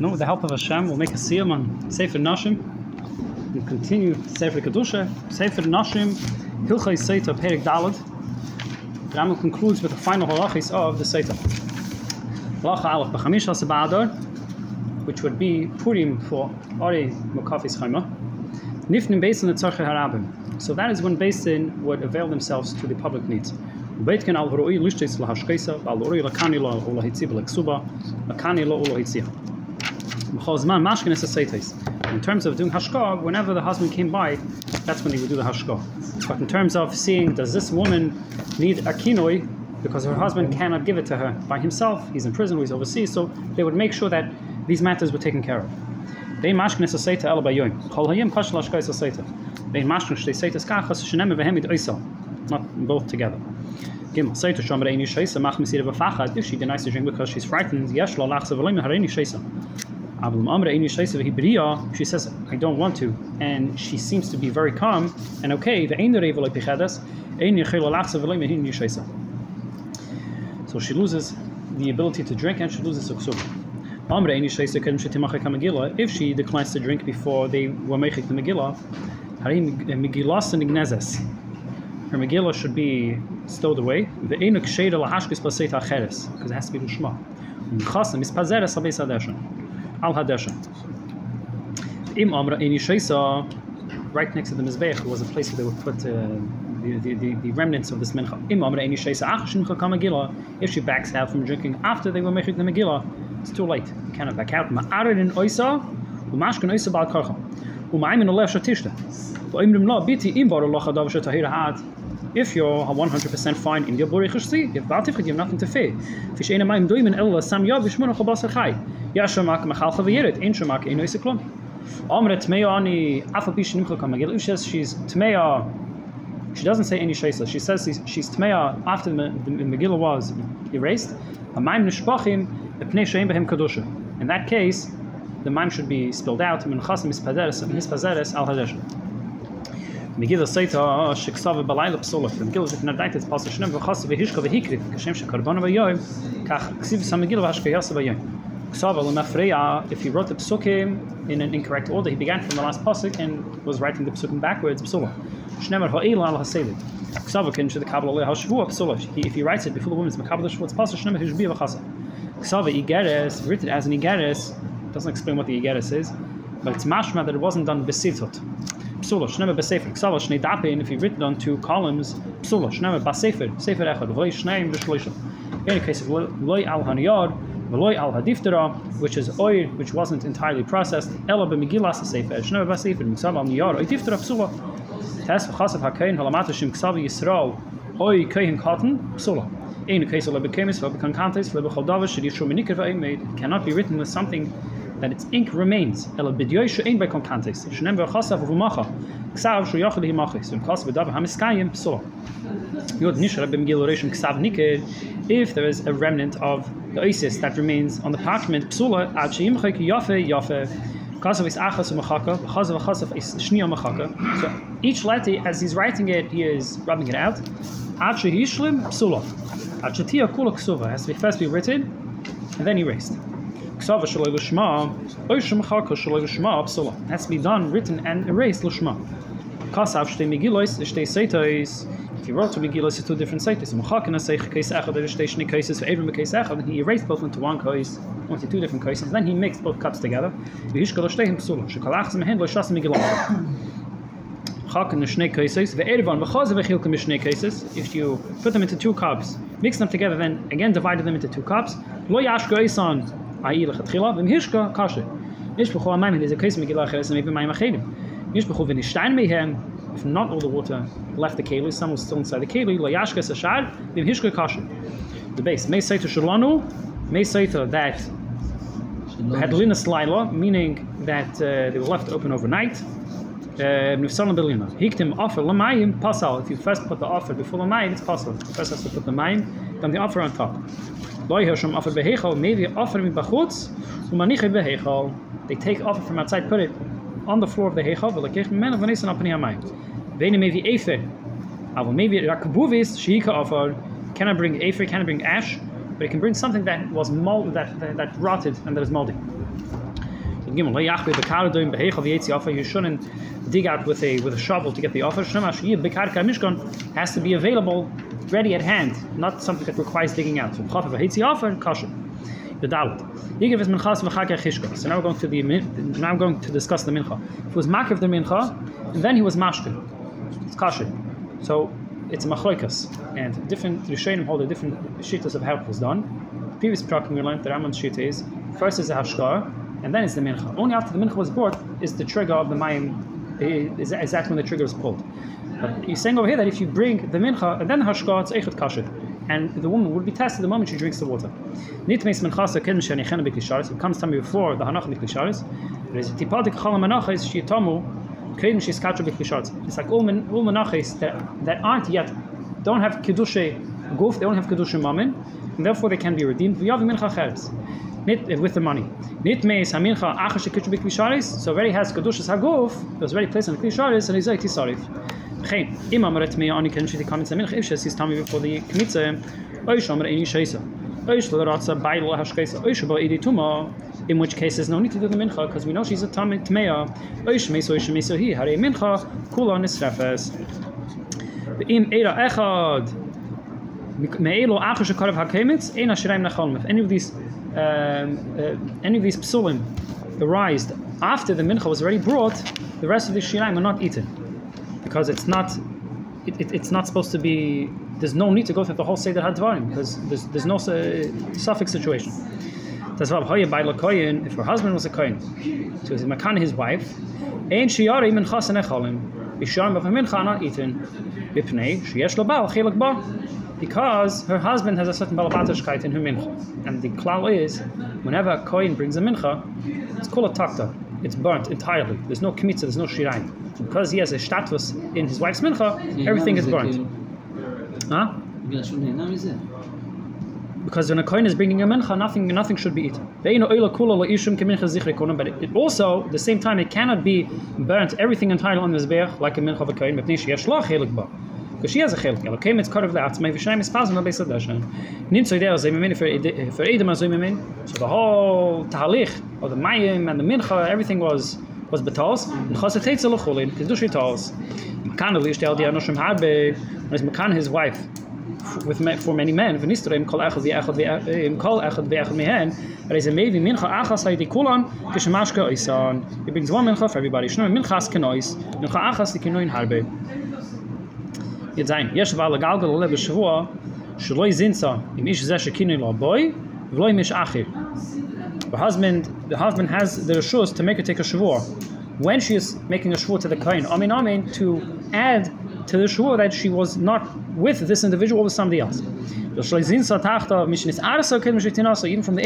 No, with the help of Hashem, we'll make a siyam on Sefer Nashim. We'll continue Sefer Kedusha, Sefer Nashim, Hilchai Seita, Perik Dalad. Rambam concludes with the final halachis of the Seita. Halacha Aleph, which would be Purim for Ari Mokafis Chaima. Nifnim Beisin Tzarche Harabim. So that is when Beisin would avail themselves to the public needs. Lahashkeisa, al roi lakani lo ulahitziv leksuba, lakani lo ulahitziv. In terms of doing hashka, whenever the husband came by, that's when they would do the hashka. But in terms of seeing, does this woman need a kinoi because her husband cannot give it to her by himself, he's in prison, he's overseas, so they would make sure that these matters were taken care of. They. They. Not both together. If she denies to drink because she's frightened. She says, I don't want to. And she seems to be very calm and okay. So she loses the ability to drink and she loses suksub. If she declines to drink before they were making the Megillah, her Megillah should be stowed away. Because it has to be Lushma al hadesha. Im amra eni sheisa, right next to the mizbech was a place where they would put uh, the, the, the, remnants of this mincha. If she backs out from drinking after they were making the megillah, it's too late. You cannot back out. In umashkan oisa bal karcha. Umayim in olev shatishta. Va'imrim la biti im bar Allah adav shatahira hat. If you're 100% fine in your bori chashti, if batifchid, you have nothing to fear. Fish ena mayim doimen ella sam yav vishmona chabas chai. Yashamak Machalcha V'Yirit, Ein Shamak Ein Oisiklum. Omre Tmeya Ani Afal Pish Nimchel Kamagil. If says she's Tmeya, she doesn't say any Shaisa. She says she's Tmeya after the, the Megillah was erased. Shein Behem Kadosha. In that case, the maim should be spilled out. Minchas Mispazeres Al Hadesh. It's Pasuk Shnem V'Chas V'Hishka V'Hikriv. Kashem Shekarbon V'Yoyim. Kach Ksiv Sa Megillah V'Hashkayasa V'Yoyim. If he wrote the psukim in an incorrect order, he began from the last pasuk and was writing the psukim backwards. Psula. If he writes it before the woman's makabel shvua, it's pasuk shnemer hishbi v'chasa. Written as an igeres, doesn't explain what the igeres is, but it's mashma that it wasn't done besitot. Psula, shnemer besefer. Ksava shnei dapin, if he written on two columns, psula, shnemer basefer, sefer echad, v'loi shneim v'shloisha. In the case of loy al haniyad, Veloy al hadiftara, which is oil which wasn't entirely processed. Ela b'megillas sefer. Shnever b'sefer miksav al niyar. Oy diftara psula. Tes v'chasav ha'kein halamata shim ksav yisrael. Oy kein cotton psula. In the case of lebekemis lebekankantes lebechol should yishu menikir v'aymeid. Cannot be written with something that its ink remains. Ela v'umacha. Ksav shu hamiskayim psula. Yod nishra ksav nikir. If there is a remnant of the oasis that remains on the parchment, psula, ad is achas is machaka. So each letter, as he's writing it, he is rubbing it out. Ad shehishlim psula. Shetia kula ksuva has to be first be written and then erased. Ksava shaloi l'shma, oishim chaka shaloi l'shma psula. Has to be done, written and erased l'shma. Kasav shtei megilois, shtei seitois, he wrote to Megillah, it's two different cites. Mechakina say case echad, there is shni cases for every case echad, and he erased both into one case, into two different cases. Then he mixed both cups together. V'hishkal shteim psula, shekalach zem hen lo shas Megillah. Chakin shnei cases, ve'ervan v'chaz v'chilka mishnei cases. If you put them into two cups, mix them together, then again divided them into two cups. Lo yashka isan a'i lechatchila, v'mhishka kashe. Mishbechu amayim, there's a case Megillah cheres, and maybe mayim achedim. Mishbechu v'nishtayn mehem, if not all the water left the keli, some was still inside the keli, la yashka sashar, then hishka kasha. The base. May say to Shalanu, may say to that had linus laila, meaning that uh, they were left open overnight. Nufsalam uh, belina. Hiktim offer lamayim pasal. If you first put the offer before the mayim, it's pasal. First has to put the mayim, then the offer on top. Hashem offer mi bachutz, umaniche behechal. They take offer from outside, put it on the floor of the Heichal, v'lekech mimenu v'nesan apni hamayim. V'ene maybe efer, aber maybe rakabuvis sheika offer. Can I bring efer? Can I bring ash? But it can bring something that was mold, that, that, that rotted and that is moldy. You shouldn't dig out with a with a shovel to get the offer. Has to be available, ready at hand, not something that requires digging out. So chafer v'hetzi offer, kosher. The dalit. Yigav is minchas v'chaka chishka. So now we're going to the now I'm going to discuss the mincha. If it was makiv the mincha, and then he was mashkin, it's kosher. So it's machloikas, and different rishonim hold a different shittas of how it was done. The previous prakim we learned that Ramon's shita is first is the hashkar, and then is the mincha. Only after the mincha was brought is the trigger of the mayim. Is, is that when the trigger is pulled? But he's saying over here that if you bring the mincha and then the hashkar, it's echet kasher, and the woman would be tested the moment she drinks the water. Nitmeis minchasa biklisharis. It comes to me before the hanach biklisharis. There is a tipadik chalam menacha is shiyatamu kedem shiskatra biklisharis. It's like all men, all menachas that that aren't yet don't have kedusha guf, they don't have kedusha mammon, and therefore they can be redeemed. V'yav mincha cheres. Uh, with the money. Nit meis hamincha achash kedusha biklisharis. So already has kedushas haguf. It was already placed on the klisharis, and he's like tisarif. Tummy before the kamitza. Oish amar any sheisa. Oish l'ratza bayla hashkeisa. Oish ba idi tuma. In which case there's no need to do the mincha because we know she's a oish meso hi. Hare mincha. Im era echad. Karav hakemitz. Nachalm. If any of these um, uh, any of these psulim arise after the mincha was already brought, the rest of the shiraim are not eaten because it's not it, it, it's not supposed to be there's no need to go through the whole Seder HaDvarim because there's, there's no uh, suffix situation. That's why by if her husband was a Kohen, so he's Makan his wife, Ein Shiyari min Chasan Echalim, Yisharim of Mincha not eaten, Chilak because her husband has a certain balabatashkeit in her mincha. And the klal is, whenever a kohen brings a mincha, it's called a takta. It's burnt entirely. There's no kmitza, there's no shiraim because he has a status in his wife's mincha, everything is burnt. Huh? Because when a coin is bringing a mincha, nothing nothing should be eaten. But it, also, at the same time, it cannot be burnt everything entirely on the mizbeach like a mincha of a coin. Because she has a chelik. Elokei mitzkar of the atzmei v'shnayim espazim la on adashan. Nimtzoy der zay memeni for edem azoy memeni. So the whole tahalich of the mayim and the mincha, everything was was betals. Chasa teitzel lechulin, kedush vitals. Makan of lishtel di anoshim harbe. Whereas Makan, his wife, with ma- for many men. V'nistra im kol echad v'echad v'e- im kol echad v'echad mehen. Er is a mevi mincha achas haydi kulan kishmashka oisan. He brings one mincha for everybody. Shno minchas kenois. Mincha achas di kenoin harbe. Yet zayin yesh val galgal le b'shavua shloi zinsa im ish zeh shekinu lo boy v'lo im ish achir. The husband the husband has the reshus to make her take a shavua when she is making a shavua to the kohen amin amin to add to the shavua that she was not with this individual with somebody else. Even from the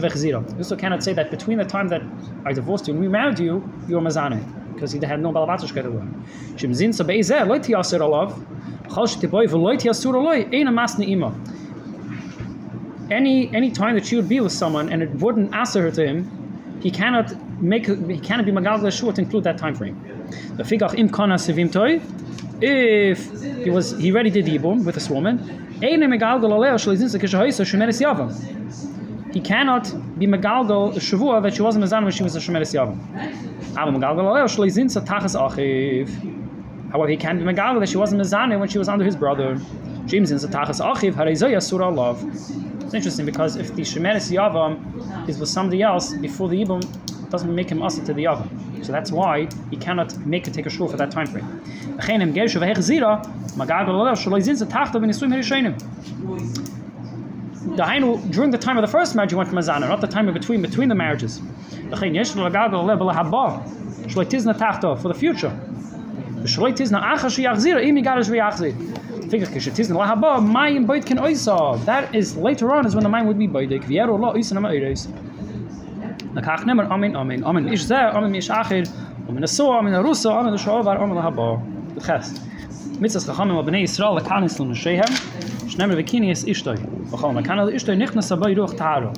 vechzira. You also cannot say that between the time that I divorced you and remarried you, you were mazane. Because he had no balavatoshket away. Shem Any any time that she would be with someone and it wouldn't answer her to him, he cannot make he cannot be magal short to include that time frame. The figach im kana sevim toy. If he was he already did ibum with this woman, eine magal aleo shlezinsa kishahoisa shemeres yavam. He cannot be magalgal shavua that she wasn't mezan when she was a shemeres yavam. Aber magalgal aleo shlezinsa tachas achiv. However, he can be magalgal that she wasn't mezan when she was under his brother. James in tachas achiv harezoya surah love. It's interesting because if the shemeres yavam is with somebody else before the ibum, doesn't make him asa to the oven. So that's why he cannot make it take a shul for that time frame. During the time of the first marriage, you went to mazana, not the time in between between the marriages. For the future. That is later on is when the mind would be boidik. mitzvahs chachamim wa bnei Yisrael lakanis l'nashehem, shnemer v'kini v'kinias ishtoi. V'chol, man kann ishtoi nichnas abay ruach taharo.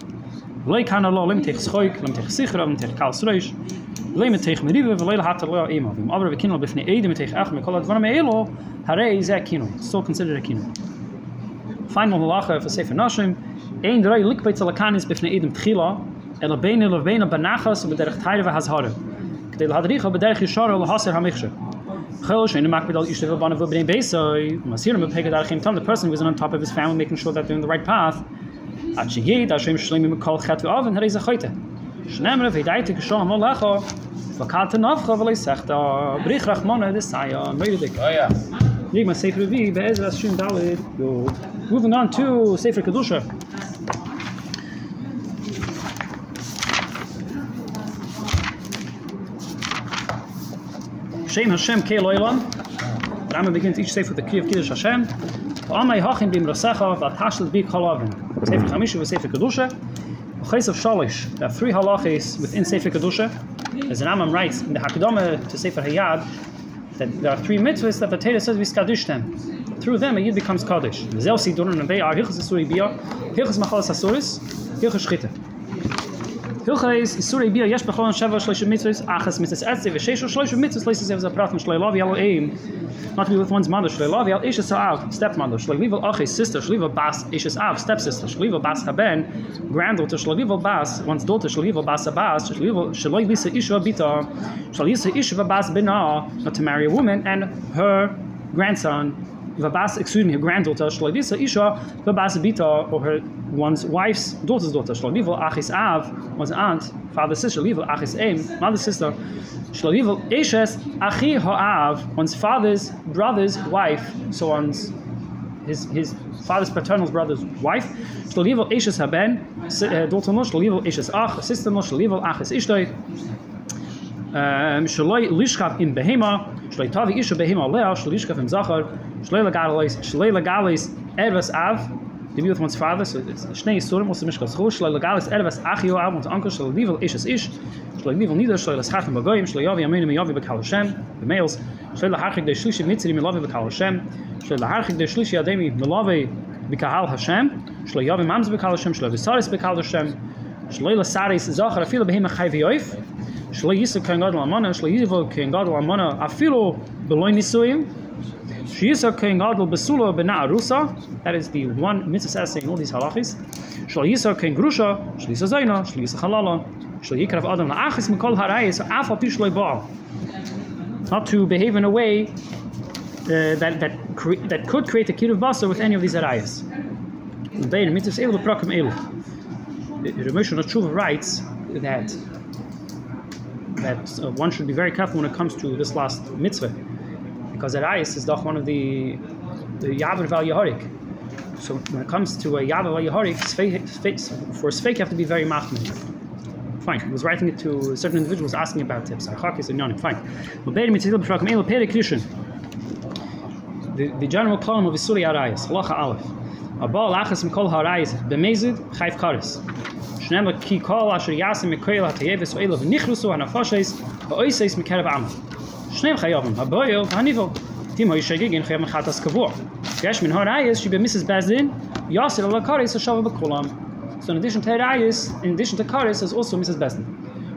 אמן השעובר אמן להבא בחס מצס חכמים ובני ישראל לקנס לנשיהם שנמר וקיניס אישתוי וכל מקן על אישתוי נכנס הבוי רוח תערו לא יקן לו למתך שחויק למתך סיכר למתך קל סרויש לא מתך מריבה ולא להט לא אימה ואם עבר וקינו בפני עדים מתך אח מכל הדברים האלו הרי זה הקינו still considered a קינו Final halacha for Sefer Nashim. Ein drei likbeit zalakanis bifne edem tchila. El beine lo beine banachas bederich tayre v'hazhara. כדי להדריך בדרך ישר להסר המכשר. Chol shein mak bidal ishte vel banav bnei beisoy. Masir me peged archim tam. The person was on top of his family, making sure that they're in the right path. at she yid a shem shloim im kol khat ve oven her iz a khoyte shnemre ve dayte geshon mo lacho er? vakate naf khavel iz sagt er? a brikh rakhman de saya er, meide dik oh ja. Nig ma sefer vi be ezra shim dalet yo moving on to sefer kedusha. Shem Hashem Kei Loilam. Rama begins each sefer with the Kiyah Kiddush Hashem. Amay hachin bim rasecha v'atashlet bi kolavin. Sefer Chamisha v'Sefer Kedusha. V'chais of Shalish. There are three halachis within Sefer Kedusha. As an Rambam writes in the Hakadama to Sefer Hayad, that there are three mitzvahs that the Torah says we skadush them. Through them, a yid becomes kaddish. Zel sidurun and are hilchas asuri bia, hilchas machalas asuris, hilchas shchita. Hilchas asuri bia yesh bechol sheva mitzvahs, achas mitzvahs mitzvahs shloi lavi aim, not to be with one's mother, shloi lavi stepmother, shloi livel achis sister, shloi bas av, stepsister, shloi bas haben, granddaughter, shloi bas, one's daughter, shloi bas abas, shloi lisa bita, shloi lisa bas bina, not to marry a woman, and her grandson, Vabas, excuse me, her granddaughter, Shloivisa Isha, Vabas Bita, or her one's wife's daughter's daughter, Shloivival Achis Av, one's aunt, father's sister, Shloivival Achis Aim, mother sister, Shloivival Eshes Achi Ha'av, one's father's brother's wife, so one's his his father's paternal brother's wife, Shloivival Eshes Haben, uh, daughter no, Shloivival Eshes Ach, sister no, Shloivival Achis Ishtoi, um, Shaloi Lishkav in Behema, Shloi Tavi Isha Behema Lea, Shloi Lishkav im Zachar, Shloi Lagalis, Shloi Lagalis Ervas Av, be with one's father, so it's Shnei Surim, also Mishkas Chol, Shloi Lagalis Ervas Achio Av, one's uncle, Shloi Livel Ishes Ish, Shloi Livel Nieder, Shloi Laschachim Bagoyim, Shloi Yavi Aminu Miyavi Bekal Hashem, the males, Shloi Lahachik De Shlishi Mitzri Milavi Bekal Hashem, Shloi Lahachik De Shlishi Ademi Milavi Bekal Hashem, Shloi Yavi Mams Bekal Hashem, Hashem, Shloi Lasaris Zachar Shloi Yisa Kohen Gadol Amana, Shloi Yivo Kohen Gadol Amana, Afilo Beloi Nisuyim, Shiyisa Kohen Gadol Besula Bena that is the one mitzvah essay in all these halachis. Shloi Yisa Kohen Grusha, Shloi Yisa Zayna, Shloi Yisa Halala, Shloi Yikrav Adam La'achis Mikol Harayis, Afal Pi Shloi Baal. Not to behave in a way uh, that that cre- that could create a kiruv basa with any of these arayas. Bein mitzvahs elu prakim elu. Ramesh Tshuva writes that that uh, one should be very careful when it comes to this last mitzvah, because arayas is one of the the yaver val yahorik. So when it comes to a yaver val yahorik, for sfeik you have to be very machmir. Fine. He was writing it to certain individuals asking about tips. Achakis and. Fine. The, the general column of Isuri Arayas, Halacha Aleph. Abal Achas Mikol Harayas, Bemezid, Chayv Karis. Shnema Ki Asher Yasim Mikoil HaTayevis Oelav Nichrusu HaNafashes Ha'oiseis Mikerev Am. Shneim Chayovim, Haboyo, Hanivel. Tim Hoyshegigin Chayav Mechatas Kavur. Gesh Min Harayas, she be Mrs. Bezdin, Yasir Ala Karis Hashava Bekulam. So in addition to Harayas, in addition to Karis, there's also Mrs. Bezdin.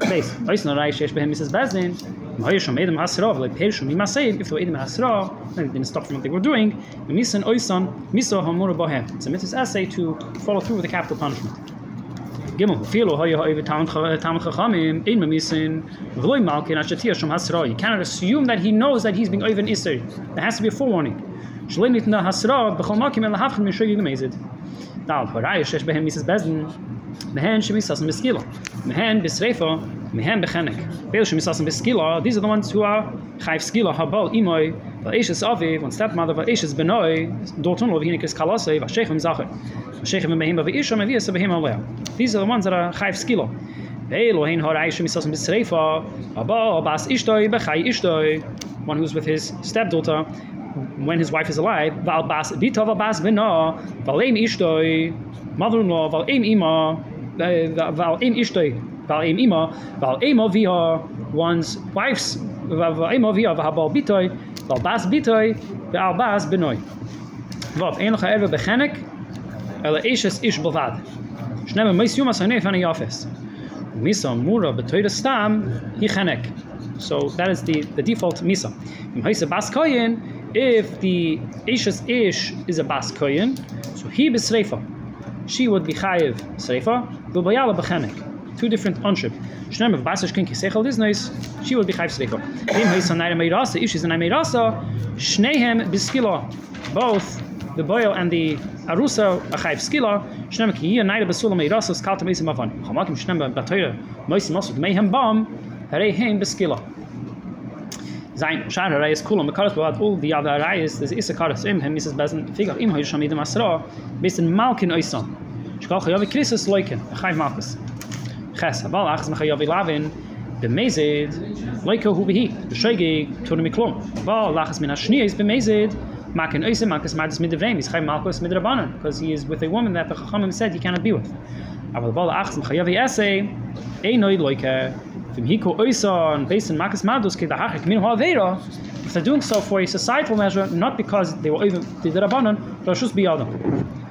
Base. Oisna Harayas Shesh Behem Mrs. Bezdin, Mahayasham Edem Hasra, like Perisham Mimaseid, if they were Edem Hasra, they didn't stop from what they were doing. Misan Oisan, Miso Hamura Bohem. It's a mitzvah's essay to follow through with the capital punishment. Gimel, Filo Haya Haya Tam Chachamim, Mamisin, Vloy Malkin, Sham Hasra. You cannot assume that he knows that he's being over an Isser. There has to be a forewarning. Nitna Hasra, El Yigmezid. Now, Haraya Shesh Behem Mises Bezdin, Mehen Shemisas Meskila, Mehen Mehen Bechenek. Shemisas these are the ones who are Chayv Skila, Habal Imoy, Va'eshes Aviv, one stepmother, Va'eshes Benoi, Dorton Lov Hinikis Kalasei, Va'shechem Zacher, Va'shechem Behema Va'isha, Mevias Behema Lea. These are the ones that are Chayv Skila. Beil Ohin Haraya Shemisas Bisrefa, Habal, Bas Ishtoi, Bechai Ishtoi, one who's with his stepdaughter, when his wife is alive, val bas bita val bas bena, val em ishtoi, mother-in-law, val em ima, val em ishtoi, val em ima, val em avia, one's wife's, val em avia, val bal bitoi, val bas benoi. Vav, ein lecha erwe bechenek, ele eshes ish bavad. Shnemme meis yuma sanei van yafes. Misa mura betoide stam, hi chenek. So that is the, the default misa. Im heise bas koyin, if the Ish's Ish is a Bas Koyin, so he besreifa. She would be Chayiv Sreifa, Bilbayala Bechenek. Two different onship. Shnem of Basish Kinki Sechel is she would be Chayiv Sreifa. Im Heis on Naira Meirasa, is Meirasa, Shnehem Biskila. Both the boil and the arusa a chayv skila shnem ki hier naide besula meirasa skalta meisa mafan chamakim shnem batoyre meisa masu mehem bam hare heim beskila sein shar hare is kula mekaras bavad all the other rayes this is a karas im hem misas besen figar im hoy shamid masra bis in malkin shkal krisis loiken a chayv ches aval achs mechayav lavin bemezed loiko hu behi b'shoige tunu miklum aval lachas min hashniya is bemezed Makin Oise, Makas Mardis Midraim, he's Chai Malkus Midrabanan, because he is with a woman that the Chachamim said he cannot be with. Aber Bala Achsim Chayavi Ese, Einoi Loike, Vim Hiko Oison, based on Makas Mardus, Ke Dahachik Min Hoavera, if they're doing so for a societal measure, not because they were even the Rabbanan, but just be Adam.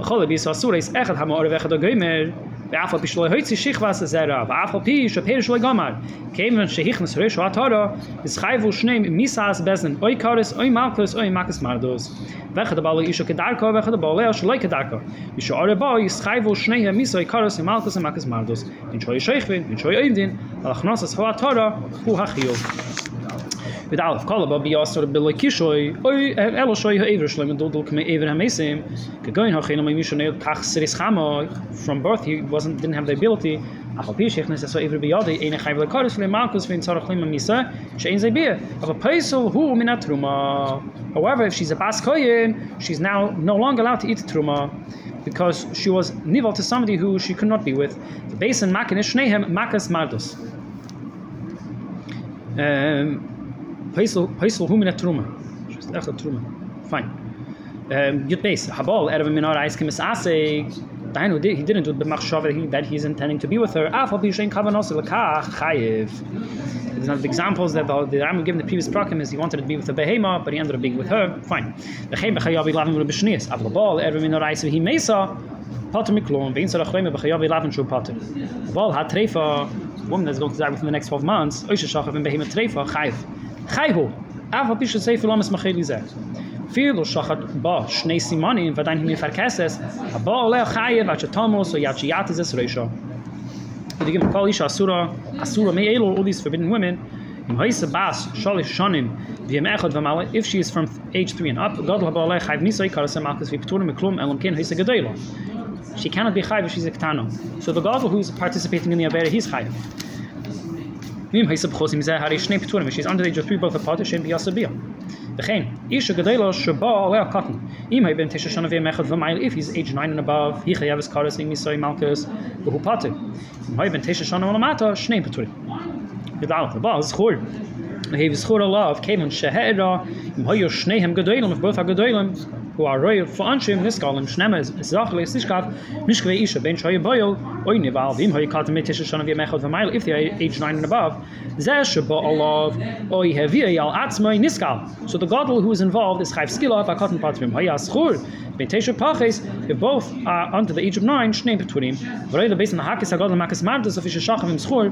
goymer. V'chol b'yisa asureis echad ha'ma'are v'echad ha'goymer, ואף על פי שלא הוציא שכבס הזרע, ואף על פי שפיר שלא גמר, כיוון שהכנס ראש התורה, ישחייבו שניהם מיסס בזן, אוי קורס, אוי מלכוס, אוי מקס מרדוס. ואחד הבעל אישו כדרכו, ואחד הבעל שלא כדרכו. ושאר הבא ישחייבו שניהם מיסו, אוי קורס, אוי מלכוס, אוי מקס מרדוס. אין שוי שייכבין, אין שוי אוימדין, על הכנוס הספו התורה, הוא החיוב. Mit alf kol aber bi asor bil kishoy oy elo shoy do ke goin shonel kach khamo from birth he wasn't didn't have the ability. A nes so bi ene khayvel le markus shein ze bi aber peisel hu however if she's a baskoyen she's now no longer allowed to eat truma because she was nivel to somebody who she could not be with. The basin makin shnehem makas mardus. Um Peisel hu mit Truma. Just echt Truma. Fine. Ähm gut base. Habal er wenn mir ice kemis ase. Dein und he didn't do the machshava he that he's intending to be with her. Af ob shein kavanos le ka chayev. There's not the examples that the, the Ram given the previous prokem is he wanted to be with the behema but he ended up being with her. Fine. The chem chayav lavin with beshnias. Abal er wenn mir ice he mesa. Pater miklon, vein sarach leme bechayav lavin shu pater. Bal hat trefa woman that's going to die within the next 12 months. Oisha shachar ben behema trefa chayev. Chayhu, aber bis es sefer lamas macheli zeh. Viel lo shachat ba shnei simani va dein mir verkesses, aber le chayev at tamol so yat yat is es reisha. Die gem kol isha asura, asura me elo all these forbidden women. Im heise bas shalish shanim, vi em echad va if she is from age 3 and up, god la ba le chayv nisay karasem akas vi pturim klum elam ken heise gedelo. She cannot be chayv if she's a ktano. So the god who's participating in the avera, he's chayv. Mim heise bkhos im ze hari shne pturim, she's under the age of 3 both a part shem bi asabia. V'chein, ish a gedelo shaba ole katan. Im if he's age 9 and above, hi chayav es karas ing misoy malkus, v'hu pater. Im hay ben tisha shana olamata, shne pturim. Gedal, the ball is chor. He was chor alav, kevon shehera, im hay shnehem gedolim, if both are gedolim, who are royal for anshim niskalim shnema is zachli is nishkav nishkve isha ben shoy boyel oy neval vim hoy kat mit tisha shana vi mechot v'mayil if they are age 9 and above zeh shaba alav oy hevi yal atzmai niskal so the godel who is involved is chayv skila ba katan patrim hoy aschur ben tisha paches if both are under the age of 9 shnei between v'roy the base in hakis agodel makas mardas of isha shachim schur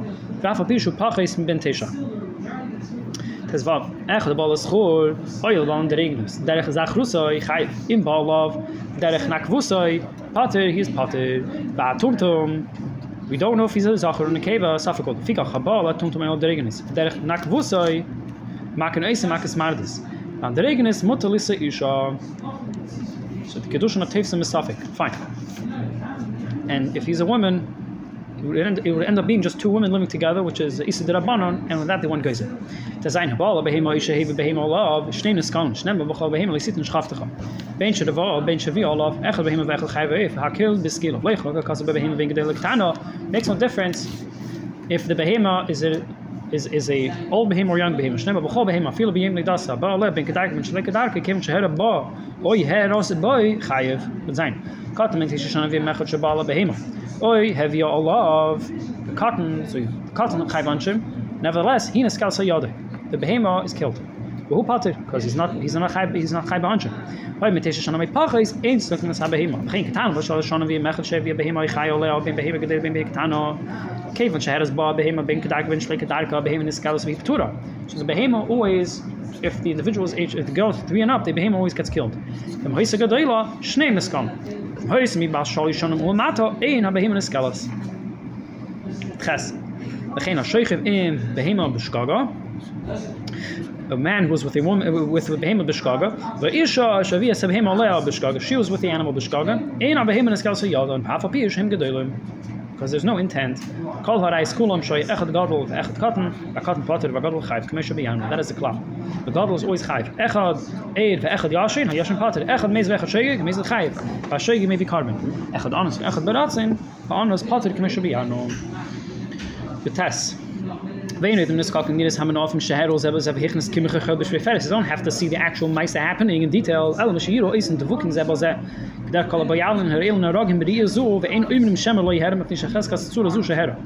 v'afa pishu paches ben tisha Das war echt der Ball ist cool. Oh ja, dann der Regnus. Der ich sag Russo, ich hay im Ball auf. Der ich Pater, ist Pater. Ba Tumtum. We don't know if he's a Sacher und Keva Safakot. Fika Chabal, uh, Tumtum ein der Regnus. Der ich nach Wusso, machen Eise, machen Smardes. Dann der Regnus, Mutter Isha. So the Kedusha not takes him a Safik. Fine. And if he's a woman, it would, end, it would end up being just two women living together, which is Isa de Rabbanon, and with that the one goes in. Tazayin habala behema isha heva behema olav, shnei niskan, shnei bavachal behema lisit nishchavtecha. Ben shadava, ben shavi olav, echel behema vechel chayva if, hakil biskil, leichel, kakasa behema gedele makes no difference if the behema is a is is a old behem or young behem. Shnema b'chol behem afilu b'yem lidasa. Ba ole ben kedarke ben shlei kedarke kem sheher ba. Oy her os boy chayev. Zayn. Cotton means she shana vi mechot shabala behem. Oy have you olav. Cotton so cotton chayev anshim. Nevertheless, he neskal sayode. The behema is killed. who potter because he's not he's not high he's not high bunch why mit tesh shana mit pach is in so nas habe him bring getan was soll er schon wie mach chef wie him ich hay ole ob bin behe gedel bin bin getan o kay von shahers ba behe ma bin kedak bin shlek kedak ba him in skalos mit tura so the him always if the individual's age if the girl's three and up the behe always gets killed. Im heise gedela shnem es kam im heise mi ba shol shon um mato ein ha him in skalos tres Begin shoychev in behema b'shkaga. A man who was with a woman uh, with a behema b'shkaga. The isha shavia seb behema lea b'shkaga. She was with the animal b'shkaga. Ein ha behema neskalos yadon. Half a pish him gadoilim because there's no intent. Kol harai skulam shoy echad gadol echad katan a katan potter va gadol chayv k'mesha b'yan. That is the klap. The gadol is always chayv. Echad eid ve'echad yashin ha yashin potter. Echad meiz ve'echad shoyig meiz chayv. Va shoyig may be carbon. Echad honest echad beratzin va honest potter k'mesha b'yan. Test. They know them this Referis. You don't have to see the actual Maisa happening in detail. Elam Shiro is in the. der kolobayalen herel na rogen mit ihr so we ein übnem schemeloy her mit nische khaska zu so so her.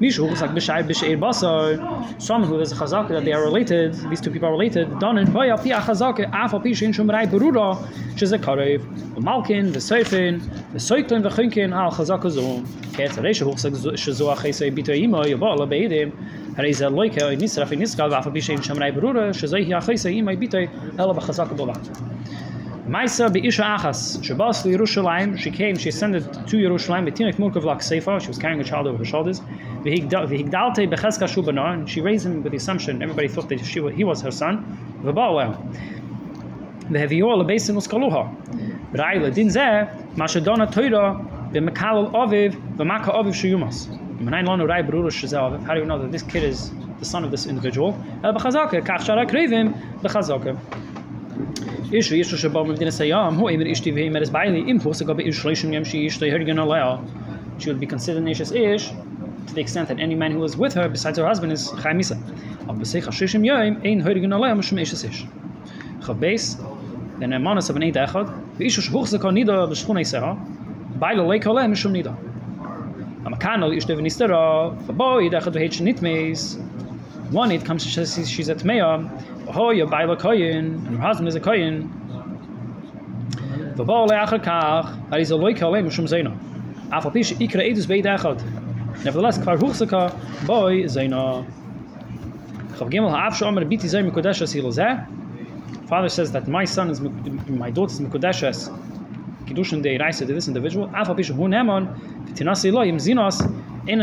Mish hob sag beshay besher basa äh, some who is khazak that they are related these two people are related don and boy of the khazak af of pishin shum rai beruda she ze karev the malkin the sofin the soiklin the khinkin al khazak zo ket ze resh hob sag she zo khaysa bito ima yo bala beidem her is a like a nisrafin nisqal af of pishin shum rai bruda she ze khazak Maisa be Isha Achas, Shabbos Yerushalayim, she came, she ascended to Yerushalayim, Betinek Murkav Lak Sefer, she was carrying a child over her shoulders, Vihigdalte Becheska Shubanar, and she raised him with the assumption, everybody thought that she, he was her son, Vabawel. Vehevio Lebesin Uskaluha. Raila Din Zeh, Mashadona Toira, V'Mekalal Aviv, V'Maka Aviv Shuyumas. How do you know that this kid is the son of this individual? Ish ish she bam mit nesa yam hu imir ish tiv imir es bayli im pose gobe ish shleishim yam she ish her gonna lea. She would be considered nishas ish to the extent that any man who is with her besides her husband is chaymisa. Ab besech shishim yam ein her gonna lea ish. Khabes then a man is ben ida khod ve ish shvuch ze konida be shkhuna isara bayli le kole mishum nida. Am kanal ish tiv nistara boy ida khod ve nit mes. One it comes she she's at Meya baila koyin, and her husband is a koyin. The that is a shum pish ikra edus echad. Nevertheless, kvar huchsaka, boy. Chav gimel biti zay zeh. Father says that my son is, my daughter is mikodesh as kiddushin de reise to this individual. Pish hu nemon, zinos,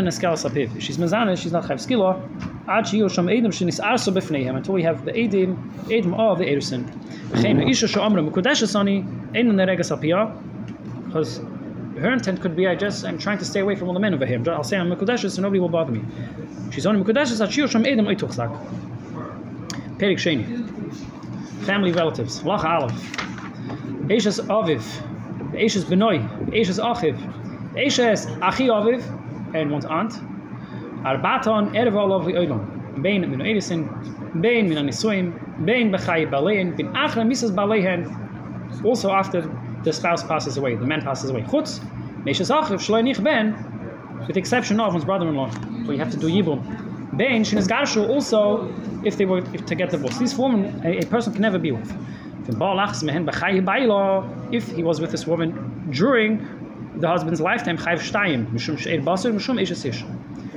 eskelas apiv. She's mezana, she's not chav skilo, until we have the Edim, Edim of the Erusin. Because her intent could be I just I'm trying to stay away from all the men over here. I'll say I'm Mekudashis so nobody will bother me. She's only Mekudashis Ad Shiyusham Edim Oituchzak. Perik Sheni. Family relatives. Lach Aleph. Eishas Aviv. Eishas Benoi. Eishas Achiv. Eishas Achi Aviv. And one's aunt. Arbaton Erev Olav Oilom. Bein Min. Bein Min Anisuim. Bein Balein. Bin Achra. Balehen. Also after the spouse passes away, the man passes away. Chutz, Achiv, Shloi Nich Ben, with the exception of one's brother-in-law, where you have to do Yibum. Ben, Shinis Garshu, also, if they were if, to get divorced. This woman, a, a person can never be with. If he was with this woman during the husband's lifetime,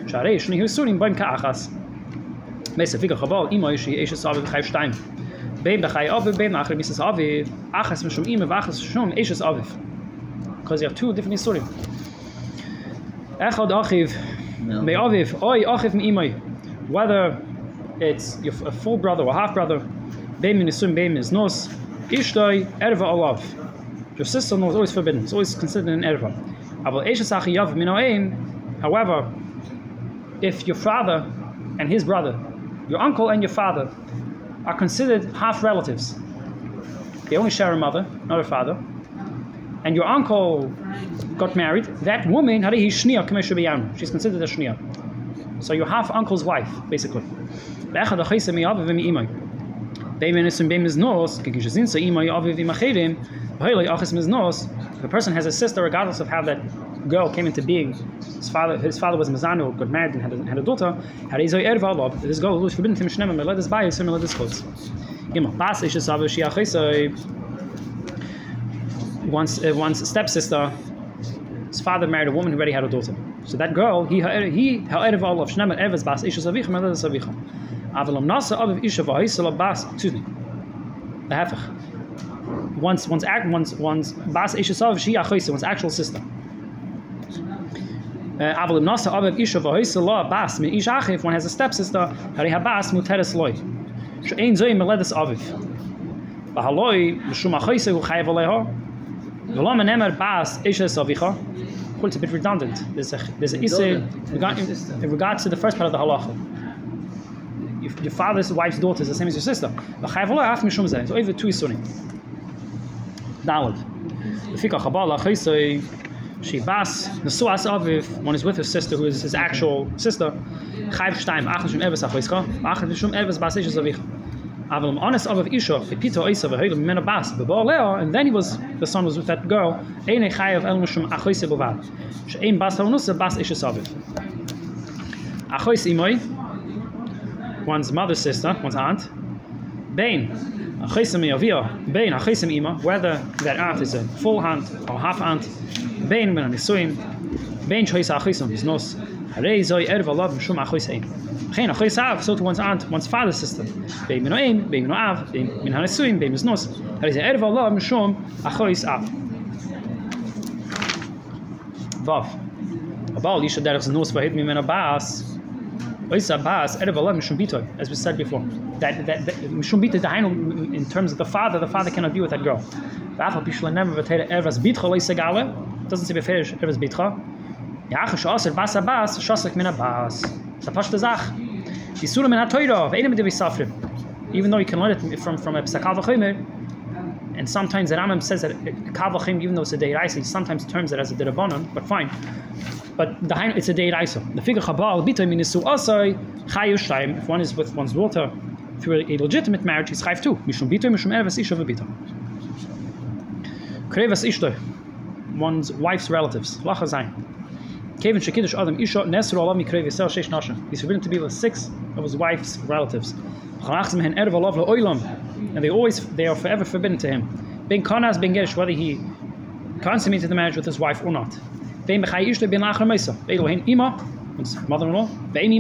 Chayv Shtayim, Mishum Sheir Basur, Mishum Eishes Ish. Sharei, Shni Hirsurim, Boim Ka'achas. Mesa Fika Chabal, Imo Ishi, Eishes Aviv, Chayv Shtayim. Beim bechai aviv, beim achar misas aviv, achas mishum ime, v'achas shum, eshes aviv. Because you have two different isurim. Echad achiv, me aviv, oi achiv mi imay. Whether it's your a full brother or half brother, beim min beim is nos, ishtoi, erva alav. Your sister-in-law is always forbidden. It's always considered an erva. Aval eshes achi yav min oein, however, if your father and his brother, your uncle and your father, are considered half relatives. They only share a mother, not a father. And your uncle got married. That woman, she's considered a shnia. So you're half uncle's wife, basically. If a person has a sister, regardless of how that girl came into being, his father his father was Mizano, got married and had a, had a daughter, had Izoi Erva Lob, this girl was forbidden to and let this buy, so let this chutz. Gimel, Bas ish esav shi achaisa, once uh, one's stepsister, his father married a woman who already had a daughter. So that girl, he he ha'erev olav shnemer evas bas isha savicha melad savicha. Avalom nasa aviv isha v'haisel bas. Excuse me. The hefech. Once once act once once bas isha she achoisa one's actual sister. Uh, Avalom nasa aviv isha v'haisel bas min achif. One has a stepsister. Hari habas muteres loy. She'ein zoy meledes aviv. V'haloi mishum achoisa hu chayav aleha. V'lama nemer bas isha savicha. It's a bit redundant. There's a there's a issue in, regards to the first part of the halacha. Your, father's wife's daughter is the same as your sister. So over two is sunni. Dalad. Lefika chabala chaysay she bas nesuas aviv. One is with his sister, who is his actual sister. Chayv shtaim achas shum evas achoyska. Achas shum evas bas isha zavich. Avalum honest of Isha, Pito Isa v'Heilim Mena Bas, Leo, and then he was the son was with that girl. Ein Chayav El Mishum Achoyse Bovad. She'ein Bas Hanusa Bas Isha Saviv. Achoyse Imoy, one's mother's sister, one's aunt. Bain, Whether that aunt is a full aunt or half aunt. Bain Ben Anisuin, Bain Choyse Achoyse Miznos. Harei Zoi Erva Lav Mishum Achoyse Ein. Geen achoy sav, so to one's aunt, one's father's sister. Beim mino ein, beim mino av, beim min hanasuim, beim is nos. Har is a erva Allah mishum achoy sav. Vav. Abal yisha derech nos vahid mi bas. As we said before. That, that, mishum in terms of the father, the father cannot be with that girl. Doesn't say. Even though you can learn it from, from a psakal v'chomer, and sometimes the Rambam says that kavachim, even though it's a deiraisa, he sometimes terms it as a derabanan, but fine. But the it's a deiraisa. The figure chabal bitoy minisu asay chayu shayim. If one is with one's daughter through a legitimate marriage, he's chayv too. Mishum bitoy mishum ervas isha v'bitoy. Krevas ishtoy, one's wife's relatives. Lacha zayin. Kevin Shekidish Adam Isha Nesru Allah Mikrev Yisrael Sheish Nashim. He's forbidden to be with six of his wife's relatives. And they always they are forever forbidden to him. Ben Kanas Ben Gerish, whether he consummated the marriage with his wife or not. Ben Bechai Ishta Ben Lachar Mesa. Elohim Ima, his mother-in-law. Ben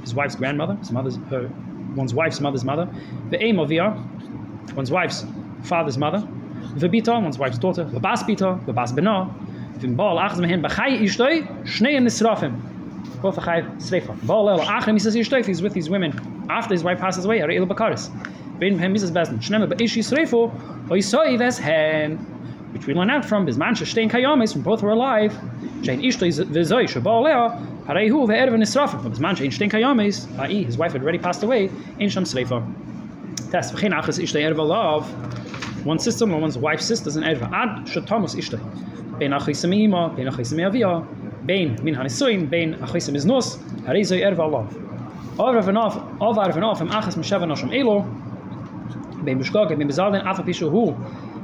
his wife's grandmother, his mother's her one's wife's mother's mother. Avia, one's wife's father's mother. Vebita, one's wife's daughter. Vebas Bita, Vebas Benah. Vim Baal achz mehen bachai ishtoi, shnei nisrafim. Both achai sreifa. Baal el achim, he says he's with these women after his wife passes away, are el bakaris wen hem besen be ishi oi hen. Which we learn out from his manche shtein kayamis from both were alive. Shein ishto is vezoi hu ve erven from his wife had already passed away in sham das erva love one sister and one's wife's sister is an erva ad ishto achis meima achis meavia min achis zoi erva love Over and off, over and off, achas elo, Bemushkoket, Bemizaldin, Afa Pishu Hu,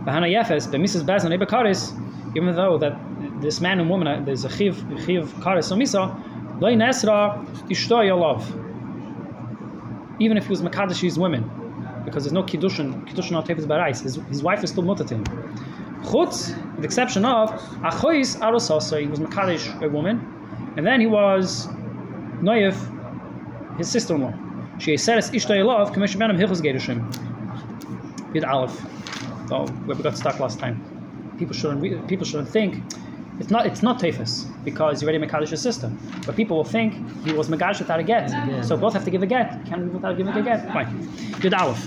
Bahana Yefes, Bemisas Baz Ebekaris, even though that this man and woman, uh, there's a Chiv, Chiv Karis Omisa, Lay Nesra, Ishto Love. Even if he was Makadashi's women, because there's no Kiddushin, Kiddushin not Tefes Barais, his, his wife is still Mutatim. Chutz, with exception of Achois Arosasa, he was Makadish, a woman, and then he was Noyev, his sister in law. She said, Ishtai Love, Commission Benham Hilchus Gedishim. Bid Aleph. Oh, where we got stuck last time. People shouldn't people shouldn't think it's not it's not Tefus because you already Makadish his system. But people will think he was Makadish without a get. Yeah. So both have to give a get. Can't be without giving a get. Fine. Bid Aleph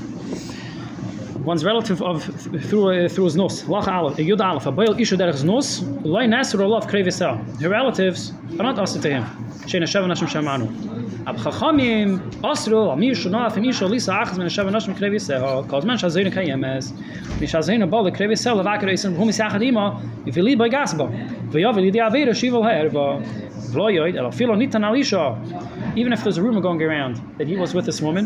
one's relative of through uh, through his nose. Lach aleph, a yud aleph, a boil ishu derech nose, loy nesru olav krevisel. Her relatives are not asked to him. Shein hashem nashim shamanu. Ab chachamim asru am yishu naf im yishu lisa achaz hashem men yoid, elo nitan al. Even if there's a rumor going around that he was with this woman.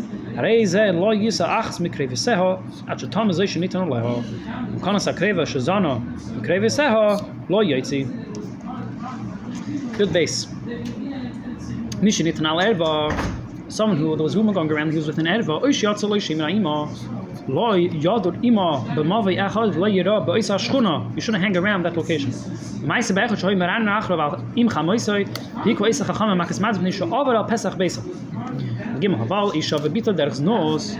Good base. Mishin nitan al erva, someone who, there was rumor going around, he was with an erva, oish yatsa lo shimra ima, lo yadur ima, b'mavei echad, lo yira, b'oisa shchuna. You shouldn't hang around that location. Meise bechot shoy meran nachro, val im chamoisoi, hiko isa chacham, makis madz b'nisho, over al pesach besa. Gim haval, isha v'bita derch znos,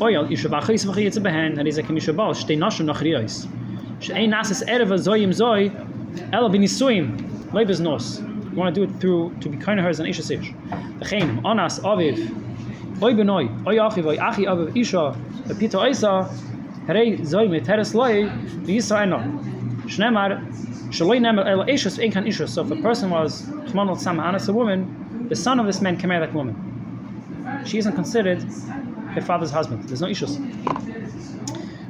oyal, isha v'achis v'chiyetze behen, and he's like, isha bal, shtei nashim nach riyos. She'ein nasis erev zoyim zoy, ela b'nisuim, lo beznos. You want to do it through, to be kind of hers and isha sich. V'chein, onas, aviv, oy benoi, oy achiv, oy achi aviv, isha, v'pita oisa, herei zoy mit teres loy, v'yisa eno. Shnemar, shaloi nemer el ishus v'ein kan ishus. So if a person was, Chman al Samahanas, a woman, the son of this man can marry that woman. She isn't considered her father's husband. There's no issues.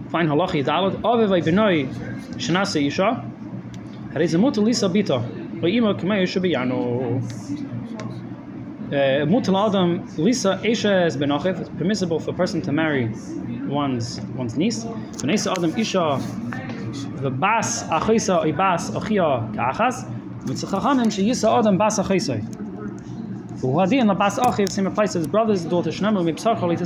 Fine halachi dalad aviv oy benoi shenase isha. Harei zemut lisa bita. Oy imo kemay isha biyano. Uh, Mutal adam lisa is benachiv. It's permissible for a person to marry one's one's niece. V'nesa adam isha v'bas achisa oy bas achia ka'achas. Mitzchachamim sheyisa adam bas achisai. Who hadin la bas achiv same applies to his brother's daughter Shnemu mipsar chali to.